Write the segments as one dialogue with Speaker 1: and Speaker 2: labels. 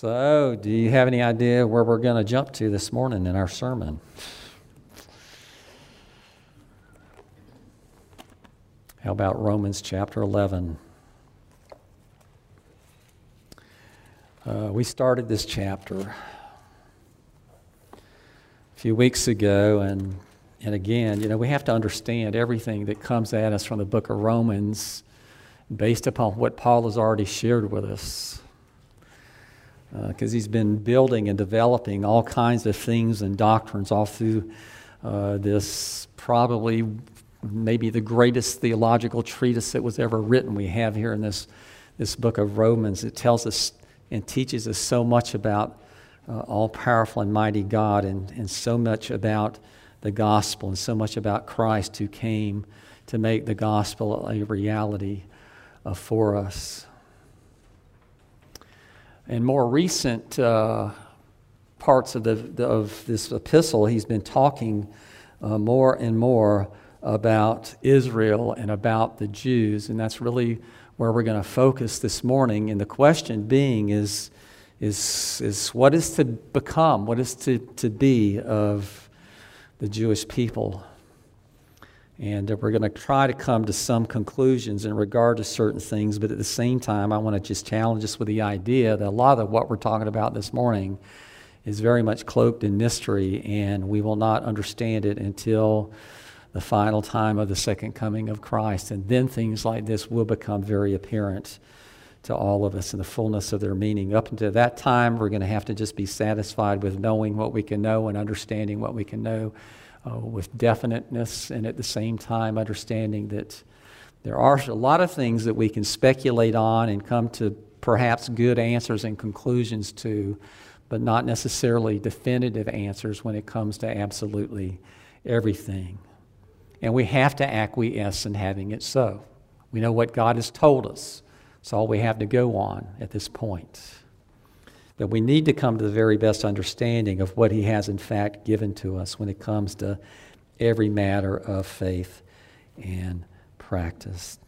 Speaker 1: So, do you have any idea where we're going to jump to this morning in our sermon? How about Romans chapter 11? Uh, we started this chapter a few weeks ago, and, and again, you know, we have to understand everything that comes at us from the book of Romans based upon what Paul has already shared with us. Because uh, he's been building and developing all kinds of things and doctrines all through uh, this probably maybe the greatest theological treatise that was ever written we have here in this, this book of Romans. It tells us and teaches us so much about uh, all powerful and mighty God and, and so much about the gospel and so much about Christ who came to make the gospel a reality uh, for us. In more recent uh, parts of, the, of this epistle, he's been talking uh, more and more about Israel and about the Jews, and that's really where we're going to focus this morning. And the question being is, is, is what is to become, what is to, to be of the Jewish people? And we're going to try to come to some conclusions in regard to certain things, but at the same time, I want to just challenge us with the idea that a lot of what we're talking about this morning is very much cloaked in mystery, and we will not understand it until the final time of the second coming of Christ. And then things like this will become very apparent to all of us in the fullness of their meaning. Up until that time, we're going to have to just be satisfied with knowing what we can know and understanding what we can know uh, with definiteness, and at the same time, understanding that there are a lot of things that we can speculate on and come to perhaps good answers and conclusions to, but not necessarily definitive answers when it comes to absolutely everything. And we have to acquiesce in having it so. We know what God has told us. It's all we have to go on at this point. But we need to come to the very best understanding of what He has, in fact, given to us when it comes to every matter of faith and practice.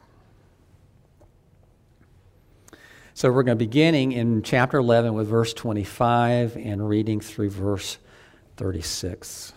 Speaker 1: So we're going to be beginning in chapter 11 with verse 25 and reading through verse 36.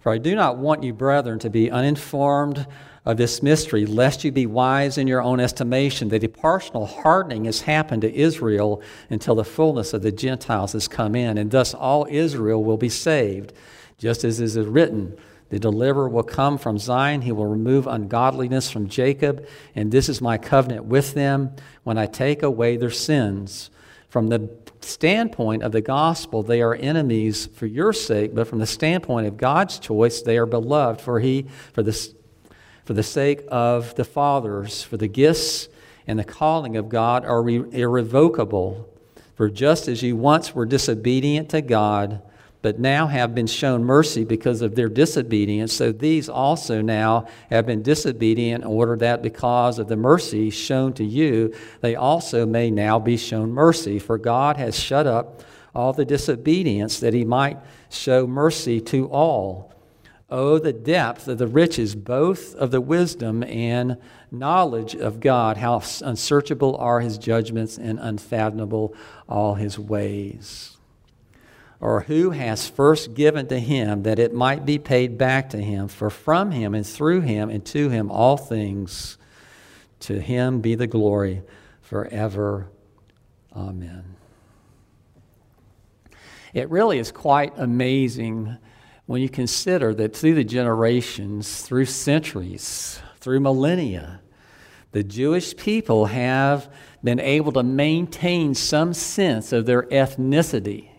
Speaker 1: For I do not want you, brethren, to be uninformed of this mystery, lest you be wise in your own estimation, that a partial hardening has happened to Israel until the fullness of the Gentiles has come in, and thus all Israel will be saved. Just as is written, the deliverer will come from Zion. He will remove ungodliness from Jacob. And this is my covenant with them when I take away their sins. From the standpoint of the gospel, they are enemies for your sake, but from the standpoint of God's choice, they are beloved for he for the, for the sake of the fathers, for the gifts and the calling of God are re- irrevocable. For just as you once were disobedient to God, but now have been shown mercy because of their disobedience. So these also now have been disobedient in order that because of the mercy shown to you, they also may now be shown mercy. For God has shut up all the disobedience that he might show mercy to all. Oh, the depth of the riches, both of the wisdom and knowledge of God, how unsearchable are his judgments and unfathomable all his ways or who has first given to him that it might be paid back to him. For from him and through him and to him all things, to him be the glory forever. Amen. It really is quite amazing when you consider that through the generations, through centuries, through millennia, the Jewish people have been able to maintain some sense of their ethnicity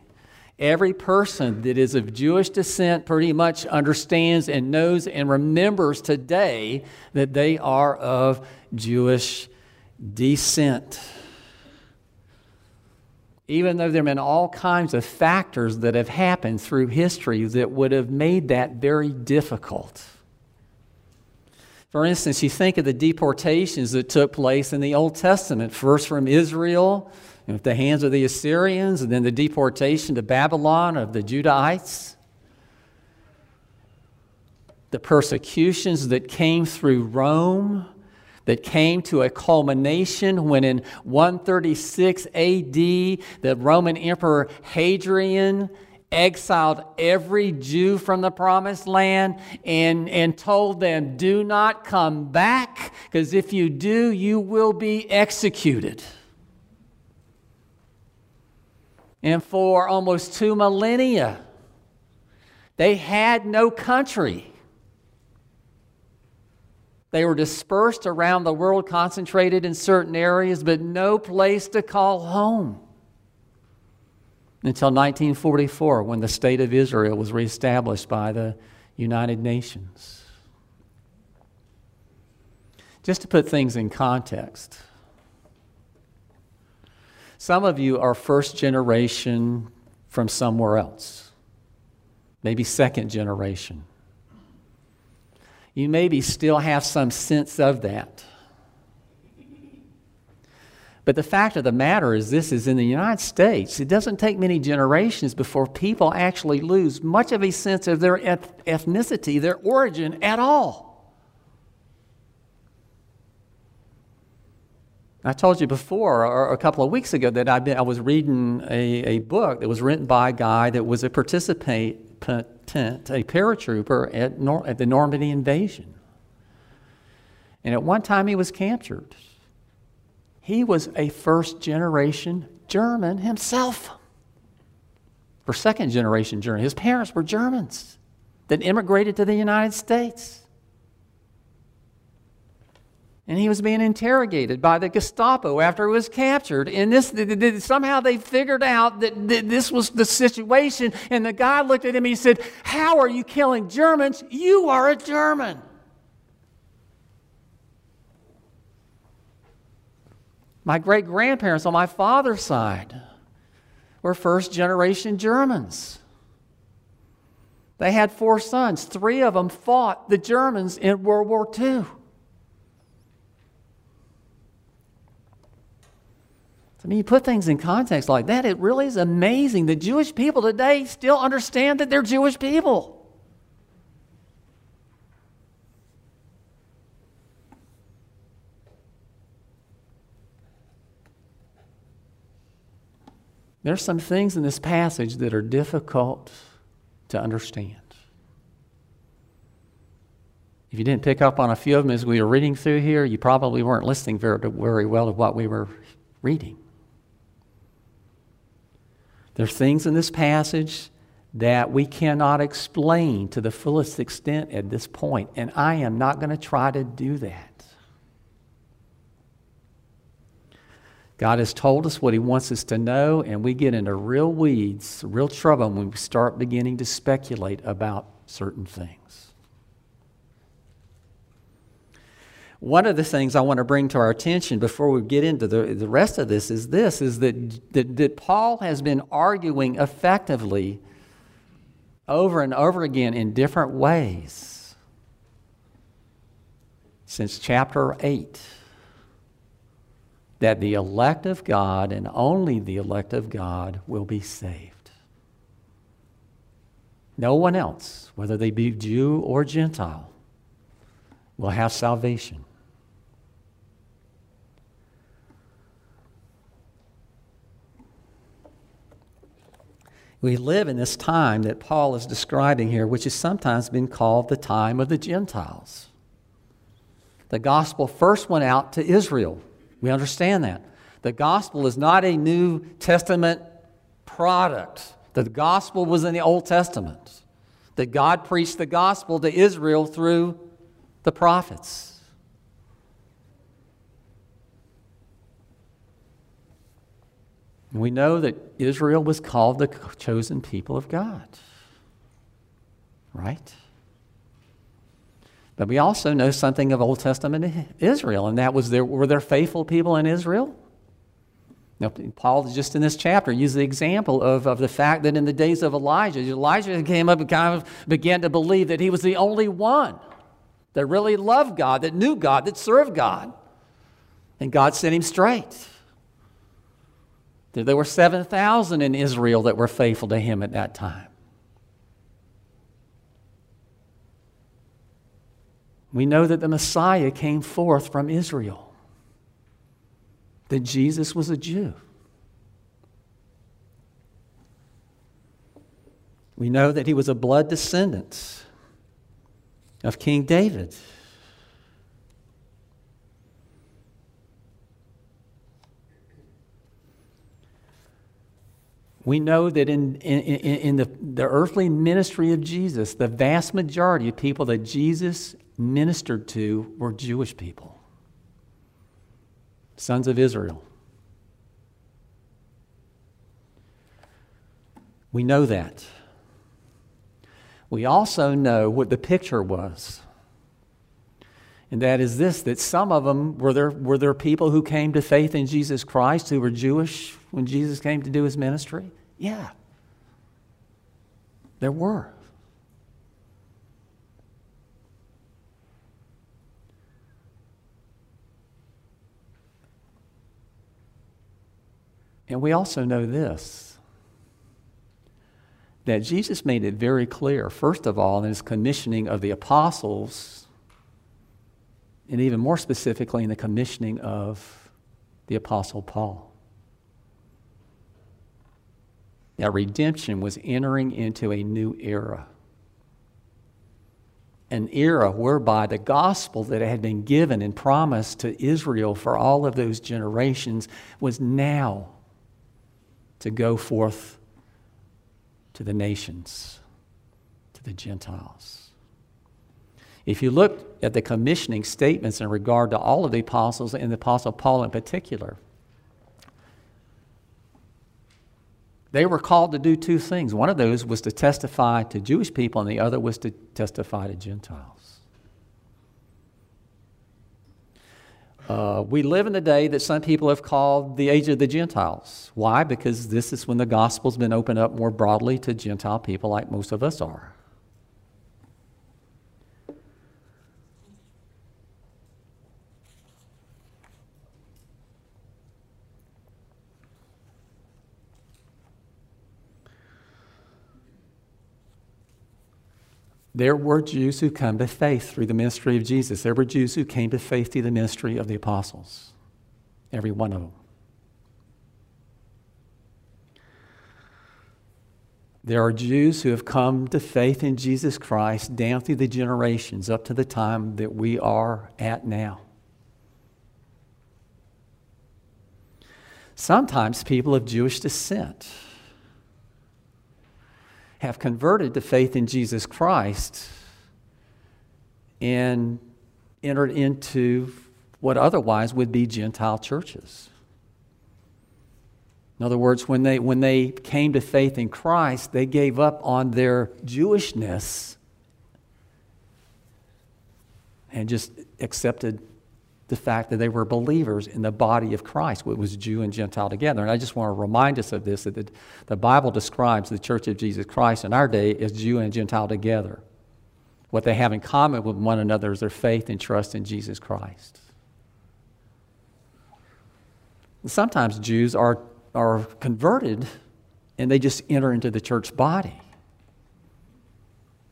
Speaker 1: Every person that is of Jewish descent pretty much understands and knows and remembers today that they are of Jewish descent. Even though there have been all kinds of factors that have happened through history that would have made that very difficult. For instance, you think of the deportations that took place in the Old Testament, first from Israel at the hands of the Assyrians, and then the deportation to Babylon of the Judahites. The persecutions that came through Rome, that came to a culmination when in 136 AD, the Roman Emperor Hadrian exiled every Jew from the promised land and, and told them, Do not come back, because if you do, you will be executed. And for almost two millennia, they had no country. They were dispersed around the world, concentrated in certain areas, but no place to call home. Until 1944, when the State of Israel was reestablished by the United Nations. Just to put things in context, some of you are first generation from somewhere else, maybe second generation. You maybe still have some sense of that. But the fact of the matter is, this is in the United States. It doesn't take many generations before people actually lose much of a sense of their ethnicity, their origin at all. I told you before, or a couple of weeks ago, that been, i was reading a, a book that was written by a guy that was a participant, a paratrooper at, Nor- at the Normandy invasion. And at one time he was captured. He was a first generation German himself, or second generation German. His parents were Germans that immigrated to the United States. And he was being interrogated by the Gestapo after he was captured. And this, somehow they figured out that this was the situation. And the guy looked at him and he said, How are you killing Germans? You are a German. My great grandparents on my father's side were first generation Germans. They had four sons. Three of them fought the Germans in World War II. I mean, you put things in context like that, it really is amazing The Jewish people today still understand that they're Jewish people. There's some things in this passage that are difficult to understand. If you didn't pick up on a few of them as we were reading through here, you probably weren't listening very, very well to what we were reading. There are things in this passage that we cannot explain to the fullest extent at this point, and I am not going to try to do that. God has told us what He wants us to know, and we get into real weeds, real trouble when we start beginning to speculate about certain things. One of the things I want to bring to our attention before we get into the, the rest of this is this is that, that, that Paul has been arguing effectively over and over again in different ways since chapter 8 that the elect of God and only the elect of God will be saved. No one else, whether they be Jew or Gentile, will have salvation. We live in this time that Paul is describing here, which has sometimes been called the time of the Gentiles. The gospel first went out to Israel. We understand that. The gospel is not a New Testament product. The gospel was in the Old Testament. That God preached the gospel to Israel through the prophets. We know that Israel was called the chosen people of God. Right? But we also know something of Old Testament Israel, and that was there were there faithful people in Israel? Now, Paul just in this chapter used the example of, of the fact that in the days of Elijah, Elijah came up and kind of began to believe that he was the only one that really loved God, that knew God, that served God. And God sent him straight. There were 7,000 in Israel that were faithful to him at that time. We know that the Messiah came forth from Israel, that Jesus was a Jew. We know that he was a blood descendant of King David. We know that in, in, in the, the earthly ministry of Jesus, the vast majority of people that Jesus ministered to were Jewish people, sons of Israel. We know that. We also know what the picture was. And that is this that some of them were there, were there people who came to faith in Jesus Christ who were Jewish when Jesus came to do his ministry? Yeah. There were. And we also know this that Jesus made it very clear, first of all, in his commissioning of the apostles, and even more specifically in the commissioning of the apostle Paul. That redemption was entering into a new era. An era whereby the gospel that had been given and promised to Israel for all of those generations was now to go forth to the nations, to the Gentiles. If you look at the commissioning statements in regard to all of the apostles and the apostle Paul in particular, they were called to do two things. One of those was to testify to Jewish people, and the other was to testify to Gentiles. Uh, we live in the day that some people have called the age of the Gentiles. Why? Because this is when the gospel's been opened up more broadly to Gentile people, like most of us are. There were Jews who come to faith through the ministry of Jesus. There were Jews who came to faith through the ministry of the apostles. Every one of them. There are Jews who have come to faith in Jesus Christ down through the generations up to the time that we are at now. Sometimes people of Jewish descent have converted to faith in Jesus Christ and entered into what otherwise would be Gentile churches. In other words, when they, when they came to faith in Christ, they gave up on their Jewishness and just accepted the fact that they were believers in the body of Christ, what was Jew and Gentile together. And I just want to remind us of this that the, the Bible describes the church of Jesus Christ in our day as Jew and Gentile together. What they have in common with one another is their faith and trust in Jesus Christ. Sometimes Jews are, are converted and they just enter into the church body.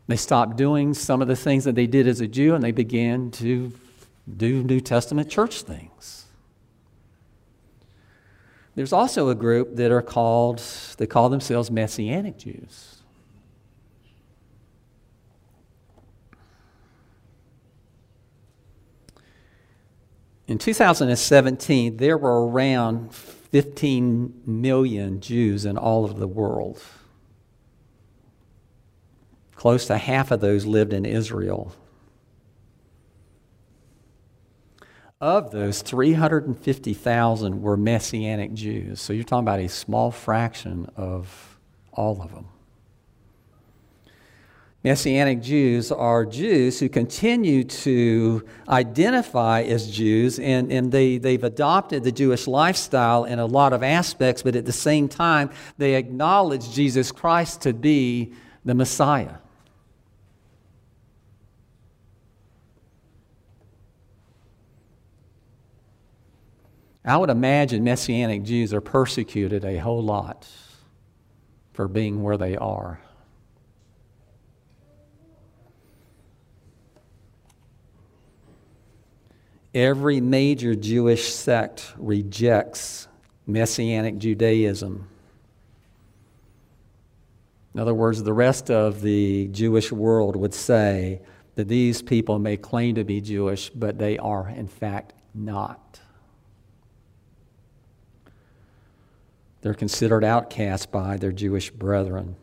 Speaker 1: They stop doing some of the things that they did as a Jew and they begin to do New Testament church things. There's also a group that are called, they call themselves Messianic Jews. In 2017, there were around 15 million Jews in all of the world. Close to half of those lived in Israel. Of those, 350,000 were Messianic Jews. So you're talking about a small fraction of all of them. Messianic Jews are Jews who continue to identify as Jews, and, and they, they've adopted the Jewish lifestyle in a lot of aspects, but at the same time, they acknowledge Jesus Christ to be the Messiah. I would imagine Messianic Jews are persecuted a whole lot for being where they are. Every major Jewish sect rejects Messianic Judaism. In other words, the rest of the Jewish world would say that these people may claim to be Jewish, but they are, in fact, not. They're considered outcasts by their Jewish brethren.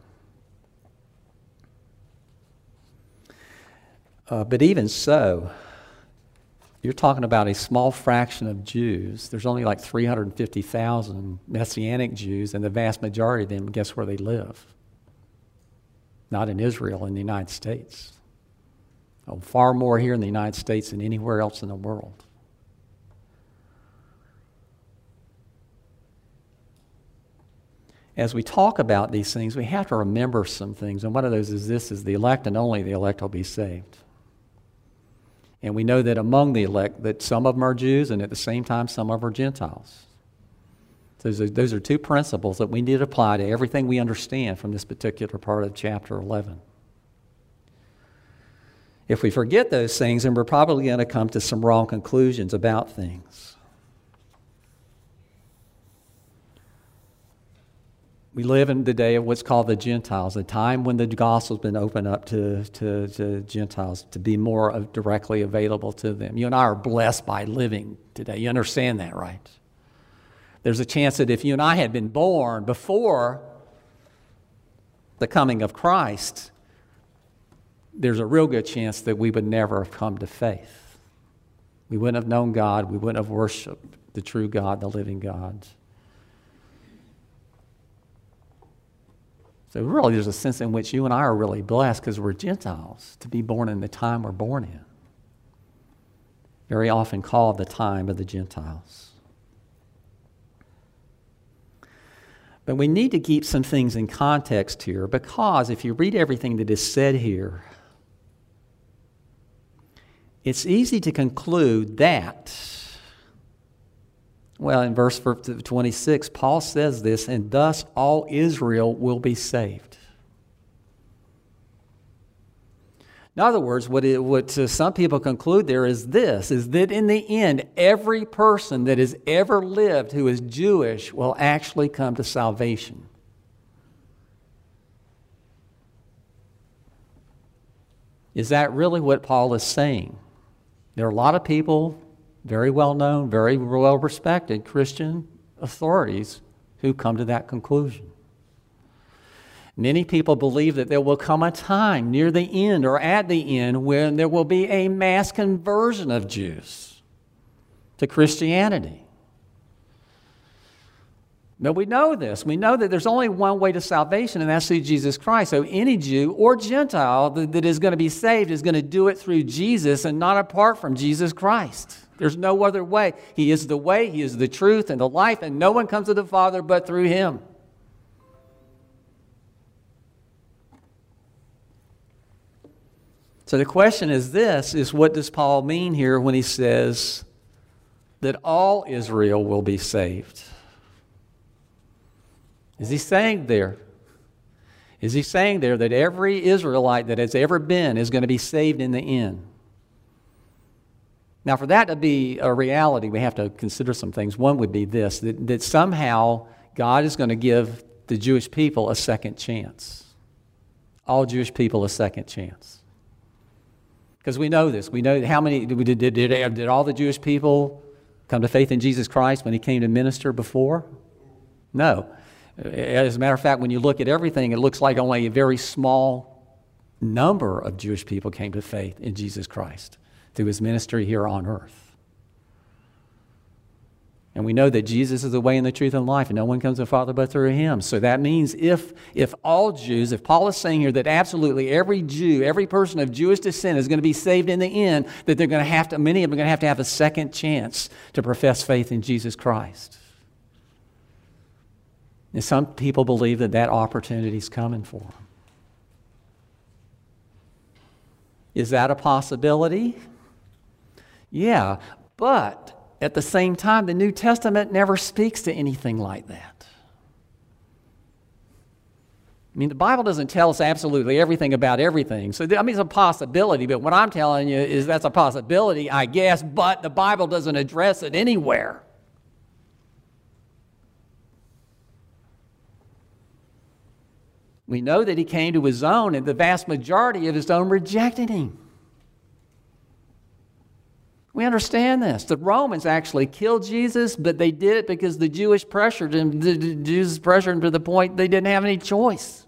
Speaker 1: Uh, but even so, you're talking about a small fraction of Jews. There's only like 350,000 Messianic Jews, and the vast majority of them, guess where they live? Not in Israel, in the United States. Oh, far more here in the United States than anywhere else in the world. As we talk about these things, we have to remember some things, and one of those is this is the elect and only the elect will be saved. And we know that among the elect, that some of them are Jews, and at the same time, some of them are Gentiles. So those are, those are two principles that we need to apply to everything we understand from this particular part of chapter 11. If we forget those things, then we're probably going to come to some wrong conclusions about things. We live in the day of what's called the Gentiles, a time when the gospel's been opened up to, to, to Gentiles to be more directly available to them. You and I are blessed by living today. You understand that, right? There's a chance that if you and I had been born before the coming of Christ, there's a real good chance that we would never have come to faith. We wouldn't have known God. We wouldn't have worshiped the true God, the living God. So, really, there's a sense in which you and I are really blessed because we're Gentiles to be born in the time we're born in. Very often called the time of the Gentiles. But we need to keep some things in context here because if you read everything that is said here, it's easy to conclude that well, in verse 26, Paul says this, and thus all Israel will be saved. In other words, what, it, what uh, some people conclude there is this is that in the end, every person that has ever lived who is Jewish will actually come to salvation. Is that really what Paul is saying? There are a lot of people very well known, very well respected Christian authorities who come to that conclusion. Many people believe that there will come a time near the end or at the end when there will be a mass conversion of Jews to Christianity. But we know this. We know that there's only one way to salvation, and that's through Jesus Christ. So any Jew or Gentile that is going to be saved is going to do it through Jesus and not apart from Jesus Christ. There's no other way. He is the way, He is the truth and the life, and no one comes to the Father but through Him. So the question is this is what does Paul mean here when he says that all Israel will be saved? Is he saying there? Is he saying there that every Israelite that has ever been is going to be saved in the end? Now, for that to be a reality, we have to consider some things. One would be this that, that somehow God is going to give the Jewish people a second chance. All Jewish people a second chance. Because we know this. We know how many, did, did, did, did all the Jewish people come to faith in Jesus Christ when he came to minister before? No. As a matter of fact, when you look at everything, it looks like only a very small number of Jewish people came to faith in Jesus Christ through his ministry here on earth. And we know that Jesus is the way and the truth and life, and no one comes to the Father but through him. So that means if, if all Jews, if Paul is saying here that absolutely every Jew, every person of Jewish descent is going to be saved in the end, that they're going to have to, many of them are going to have to have a second chance to profess faith in Jesus Christ. And some people believe that that opportunity is coming for them. Is that a possibility? Yeah, but at the same time, the New Testament never speaks to anything like that. I mean, the Bible doesn't tell us absolutely everything about everything. So, I mean, it's a possibility, but what I'm telling you is that's a possibility, I guess, but the Bible doesn't address it anywhere. We know that he came to his own, and the vast majority of his own rejected him. We understand this. The Romans actually killed Jesus, but they did it because the Jewish pressured him. The Jews pressured him to the point they didn't have any choice.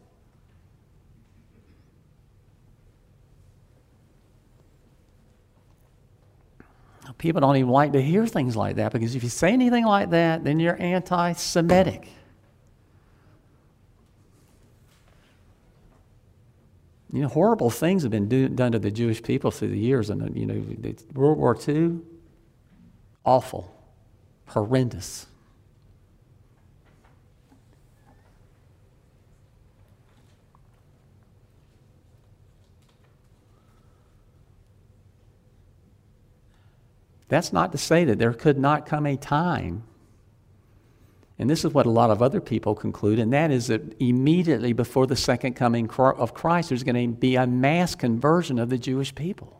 Speaker 1: People don't even like to hear things like that because if you say anything like that, then you're anti Semitic. You know, horrible things have been do, done to the Jewish people through the years. And, uh, you know, World War II, awful, horrendous. That's not to say that there could not come a time, and this is what a lot of other people conclude, and that is that immediately before the second coming of Christ, there's going to be a mass conversion of the Jewish people.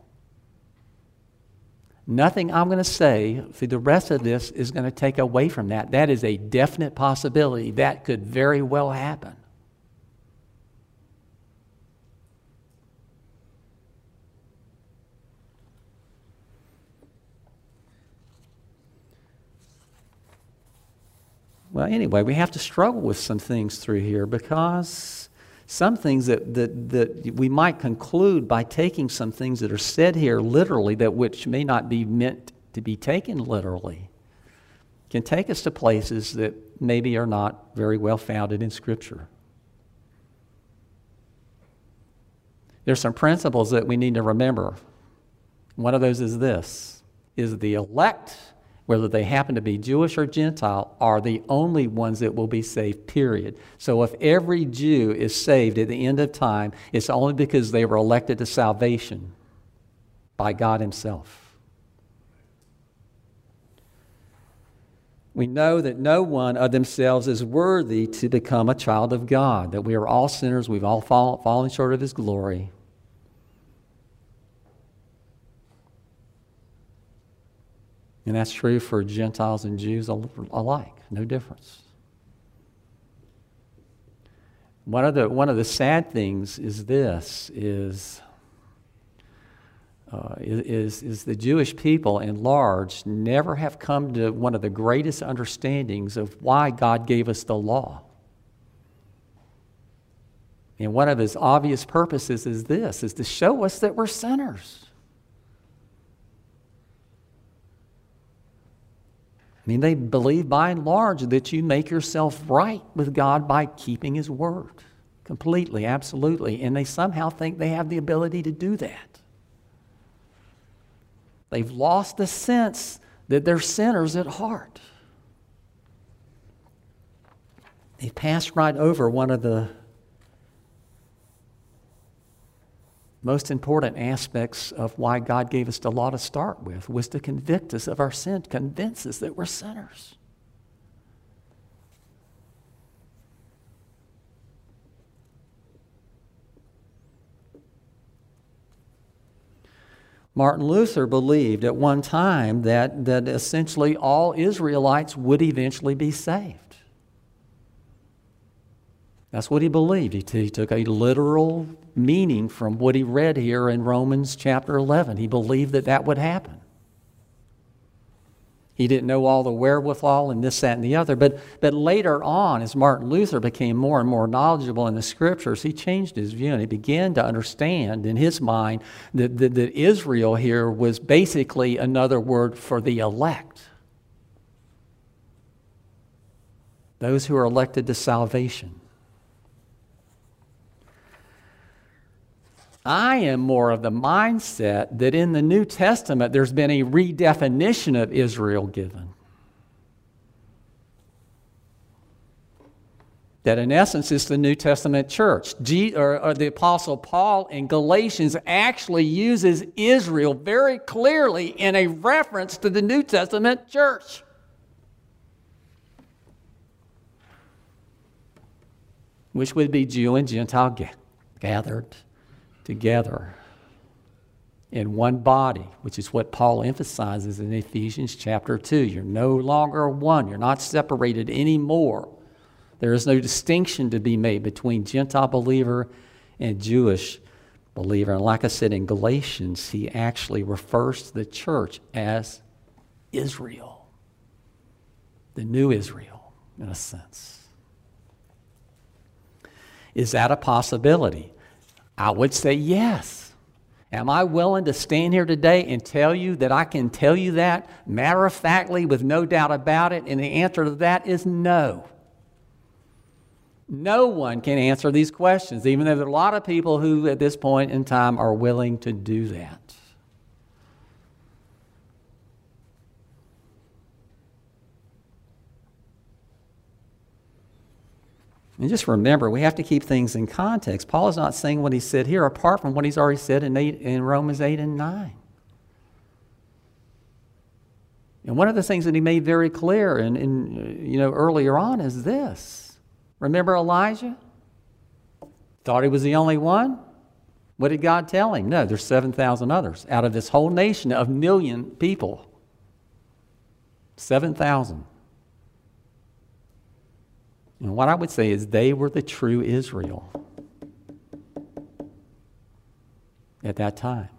Speaker 1: Nothing I'm going to say through the rest of this is going to take away from that. That is a definite possibility. That could very well happen. Well, anyway, we have to struggle with some things through here because some things that, that, that we might conclude by taking some things that are said here literally, that which may not be meant to be taken literally, can take us to places that maybe are not very well founded in Scripture. There's some principles that we need to remember. One of those is this is the elect whether they happen to be Jewish or Gentile, are the only ones that will be saved, period. So if every Jew is saved at the end of time, it's only because they were elected to salvation by God Himself. We know that no one of themselves is worthy to become a child of God, that we are all sinners, we've all fallen short of His glory. And that's true for Gentiles and Jews alike, no difference. One of the, one of the sad things is this is, uh, is, is the Jewish people in large never have come to one of the greatest understandings of why God gave us the law. And one of his obvious purposes is this, is to show us that we're sinners. I mean, they believe by and large that you make yourself right with God by keeping His word. Completely, absolutely. And they somehow think they have the ability to do that. They've lost the sense that they're sinners at heart. They passed right over one of the most important aspects of why God gave us the law to start with was to convict us of our sin, convince us that we're sinners. Martin Luther believed at one time that, that essentially all Israelites would eventually be saved. That's what he believed. He, he, took a literal meaning from what he read here in Romans chapter 11. He believed that that would happen. He didn't know all the wherewithal and this, that, and the other. But, but later on, as Martin Luther became more and more knowledgeable in the scriptures, he changed his view and he began to understand in his mind that, that, that Israel here was basically another word for the elect. Those who are elected to salvation. I am more of the mindset that in the New Testament there's been a redefinition of Israel given. That in essence is the New Testament church. G, or, or the Apostle Paul in Galatians actually uses Israel very clearly in a reference to the New Testament church. which would be Jew and Gentile gathered together in one body, which is what Paul emphasizes in Ephesians chapter 2. You're no longer one, you're not separated anymore. There is no distinction to be made between Gentile believer and Jewish believer. And like I said in Galatians, he actually refers to the church as Israel, the new Israel, in a sense. Is that a possibility? I would say yes. Am I willing to stand here today and tell you that I can tell you that matter of factly with no doubt about it? And the answer to that is no. No one can answer these questions, even though there are a lot of people who, at this point in time, are willing to do that. And just remember, we have to keep things in context. Paul is not saying what he said here apart from what he's already said in, eight, in Romans 8 and 9. And one of the things that he made very clear in, in, you know, earlier on is this Remember Elijah? Thought he was the only one? What did God tell him? No, there's 7,000 others out of this whole nation of million people. 7,000. And what I would say is they were the true Israel at that time.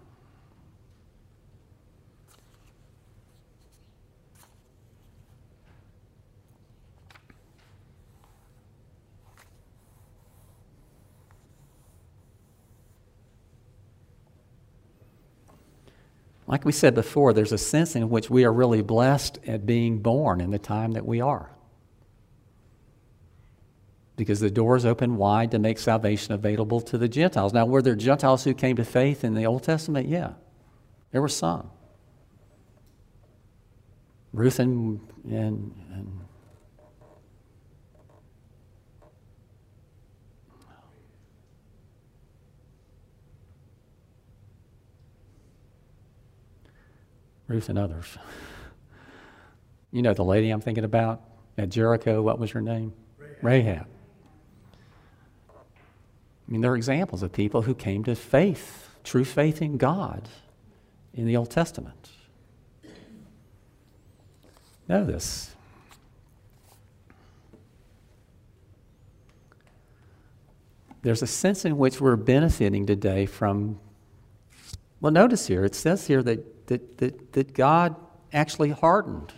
Speaker 1: Like we said before, there's a sense in which we are really blessed at being born in the time that we are. Because the doors open wide to make salvation available to the Gentiles. Now, were there Gentiles who came to faith in the Old Testament? Yeah, there were some. Ruth and, and, and Ruth and others. You know the lady I'm thinking about at Jericho, what was her name? Rahab. Rahab. I mean, there are examples of people who came to faith, true faith in God in the Old Testament. Know this. There's a sense in which we're benefiting today from, well, notice here, it says here that that, that, that God actually hardened.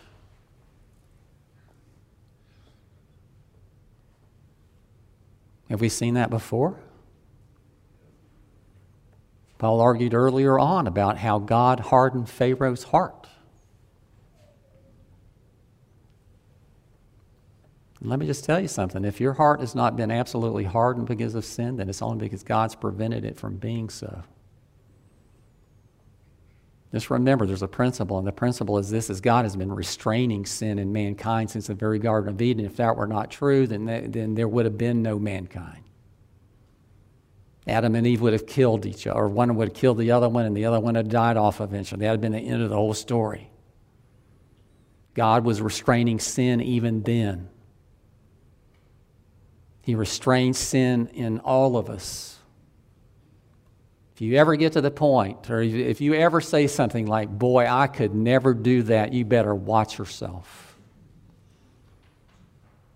Speaker 1: Have we seen that before? Paul argued earlier on about how God hardened Pharaoh's heart. let me just tell you something. If your heart has not been absolutely hardened because of sin, then it's only because God's prevented it from being so. Just remember there's a principle, and the principle is this is God has been restraining sin in mankind since the very Garden of Eden. If that were not true, then, then there would have been no mankind. Adam and Eve would have killed each other, or one would have killed the other one, and the other one had died off eventually. That had been the end of the whole story. God was restraining sin even then. He restrains sin in all of us If you ever get to the point, or if you ever say something like, Boy, I could never do that, you better watch yourself.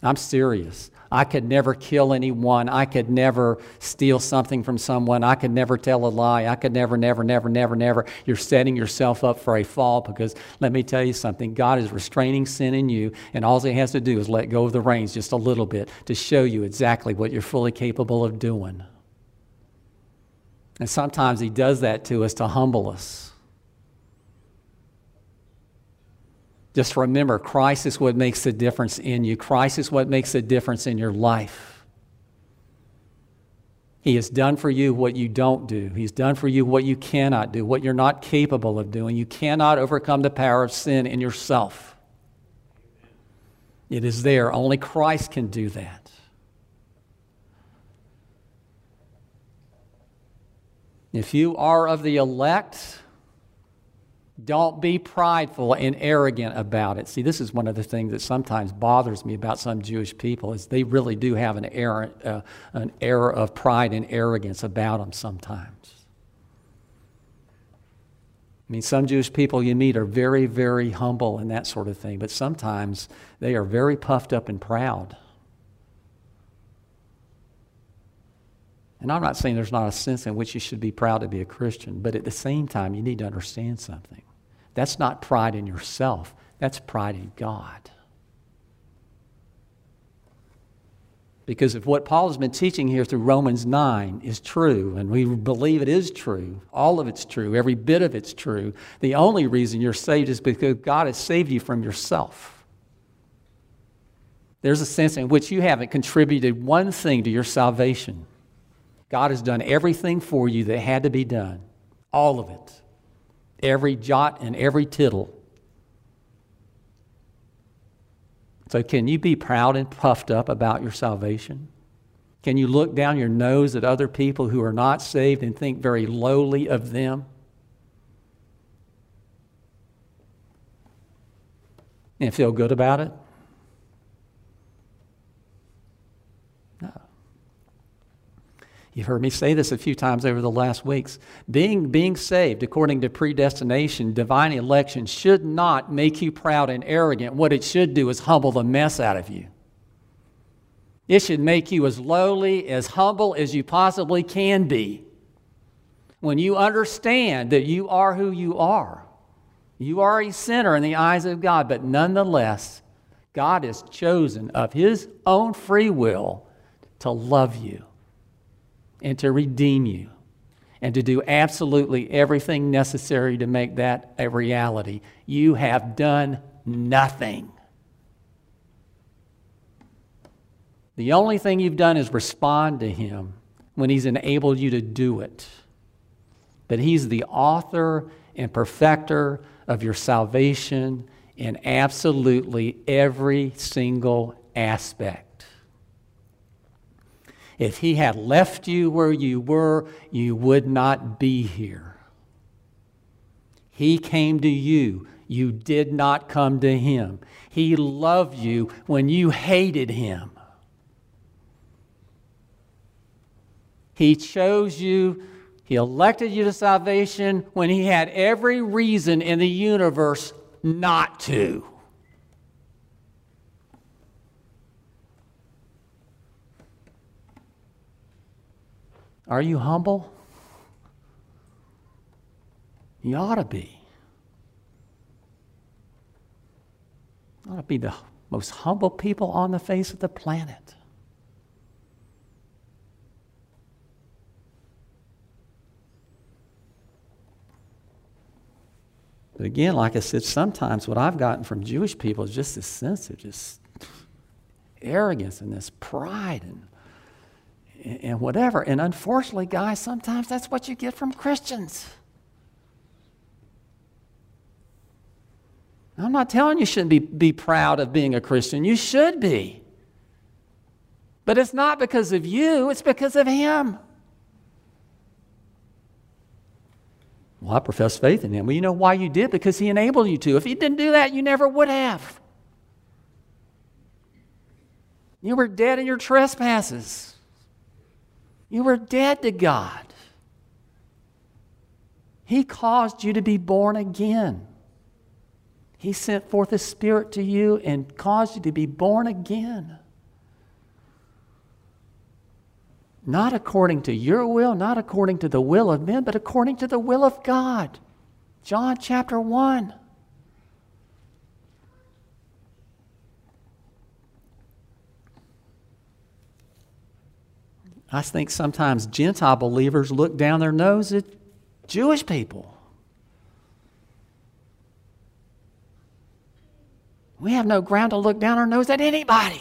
Speaker 1: I'm serious. I could never kill anyone. I could never steal something from someone. I could never tell a lie. I could never, never, never, never, never. You're setting yourself up for a fall because let me tell you something God is restraining sin in you, and all He has to do is let go of the reins just a little bit to show you exactly what you're fully capable of doing. And sometimes He does that to us to humble us. Just remember, Christ is what makes the difference in you. Christ is what makes the difference in your life. He has done for you what you don't do. He's done for you what you cannot do, what you're not capable of doing. You cannot overcome the power of sin in yourself. It is there. Only Christ can do that. If you are of the elect, Don't be prideful and arrogant about it. See, this is one of the things that sometimes bothers me about some Jewish people is they really do have an error, uh, an error of pride and arrogance about them sometimes. I mean, some Jewish people you meet are very, very humble and that sort of thing, but sometimes they are very puffed up and proud. And I'm not saying there's not a sense in which you should be proud to be a Christian, but at the same time, you need to understand something. That's not pride in yourself, that's pride in God. Because if what Paul has been teaching here through Romans 9 is true, and we believe it is true, all of it's true, every bit of it's true, the only reason you're saved is because God has saved you from yourself. There's a sense in which you haven't contributed one thing to your salvation. God has done everything for you that had to be done, all of it, every jot and every tittle. So, can you be proud and puffed up about your salvation? Can you look down your nose at other people who are not saved and think very lowly of them? And feel good about it? You've heard me say this a few times over the last weeks. Being, being saved according to predestination, divine election, should not make you proud and arrogant. What it should do is humble the mess out of you. It should make you as lowly, as humble as you possibly can be. When you understand that you are who you are, you are a sinner in the eyes of God, but nonetheless, God has chosen of His own free will to love you and to redeem you and to do absolutely everything necessary to make that a reality. You have done nothing. The only thing you've done is respond to Him when He's enabled you to do it. But He's the author and perfecter of your salvation in absolutely every single aspect. If he had left you where you were, you would not be here. He came to you. You did not come to him. He loved you when you hated him. He chose you. He elected you to salvation when he had every reason in the universe not to. Are you humble? You ought to be. You ought to be the most humble people on the face of the planet. But again, like I said, sometimes what I've gotten from Jewish people is just this sense of just arrogance and this pride and and whatever. And unfortunately, guys, sometimes that's what you get from Christians. I'm not telling you shouldn't be, be proud of being a Christian. You should be. But it's not because of you, it's because of Him. Well, I profess faith in Him. Well, you know why you did? Because He enabled you to. If He didn't do that, you never would have. You were dead in your trespasses. You were dead to God. He caused you to be born again. He sent forth His Spirit to you and caused you to be born again. Not according to your will, not according to the will of men, but according to the will of God. John chapter 1. I think sometimes Gentile believers look down their nose at Jewish people. We have no ground to look down our nose at anybody.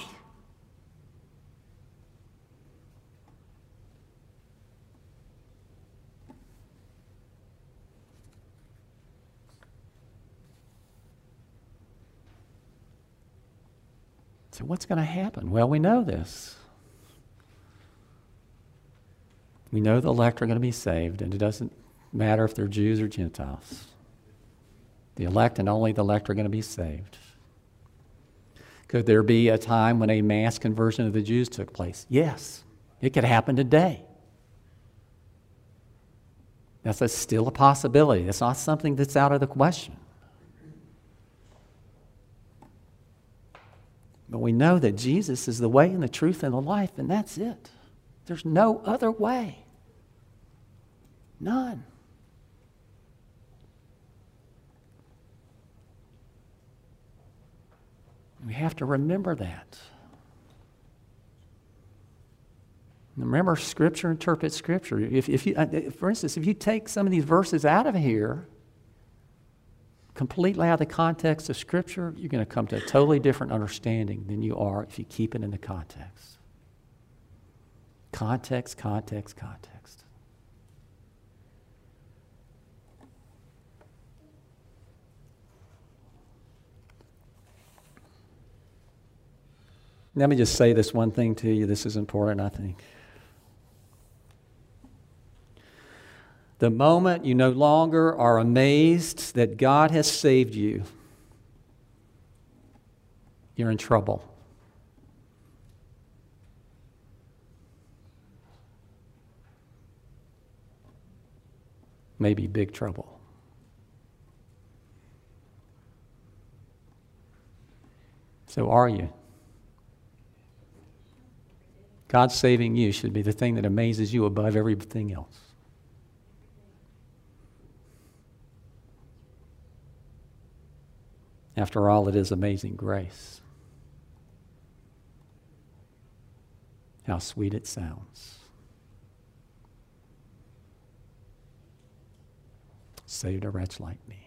Speaker 1: So, what's going to happen? Well, we know this. We know the elect are going to be saved, and it doesn't matter if they're Jews or Gentiles. The elect and only the elect are going to be saved. Could there be a time when a mass conversion of the Jews took place? Yes. It could happen today. That's a, still a possibility. That's not something that's out of the question. But we know that Jesus is the way and the truth and the life, and that's it. There's no other way. None. We have to remember that. Remember, Scripture interprets Scripture. If, if you, uh, for instance, if you take some of these verses out of here, completely out of the context of Scripture, you're going to come to a totally different understanding than you are if you keep it in the context. Context, context, context. Let me just say this one thing to you. This is important, I think. The moment you no longer are amazed that God has saved you, you're in trouble. Maybe big trouble. So, are you? God saving you should be the thing that amazes you above everything else. After all, it is amazing grace. How sweet it sounds. Saved a wretch like me.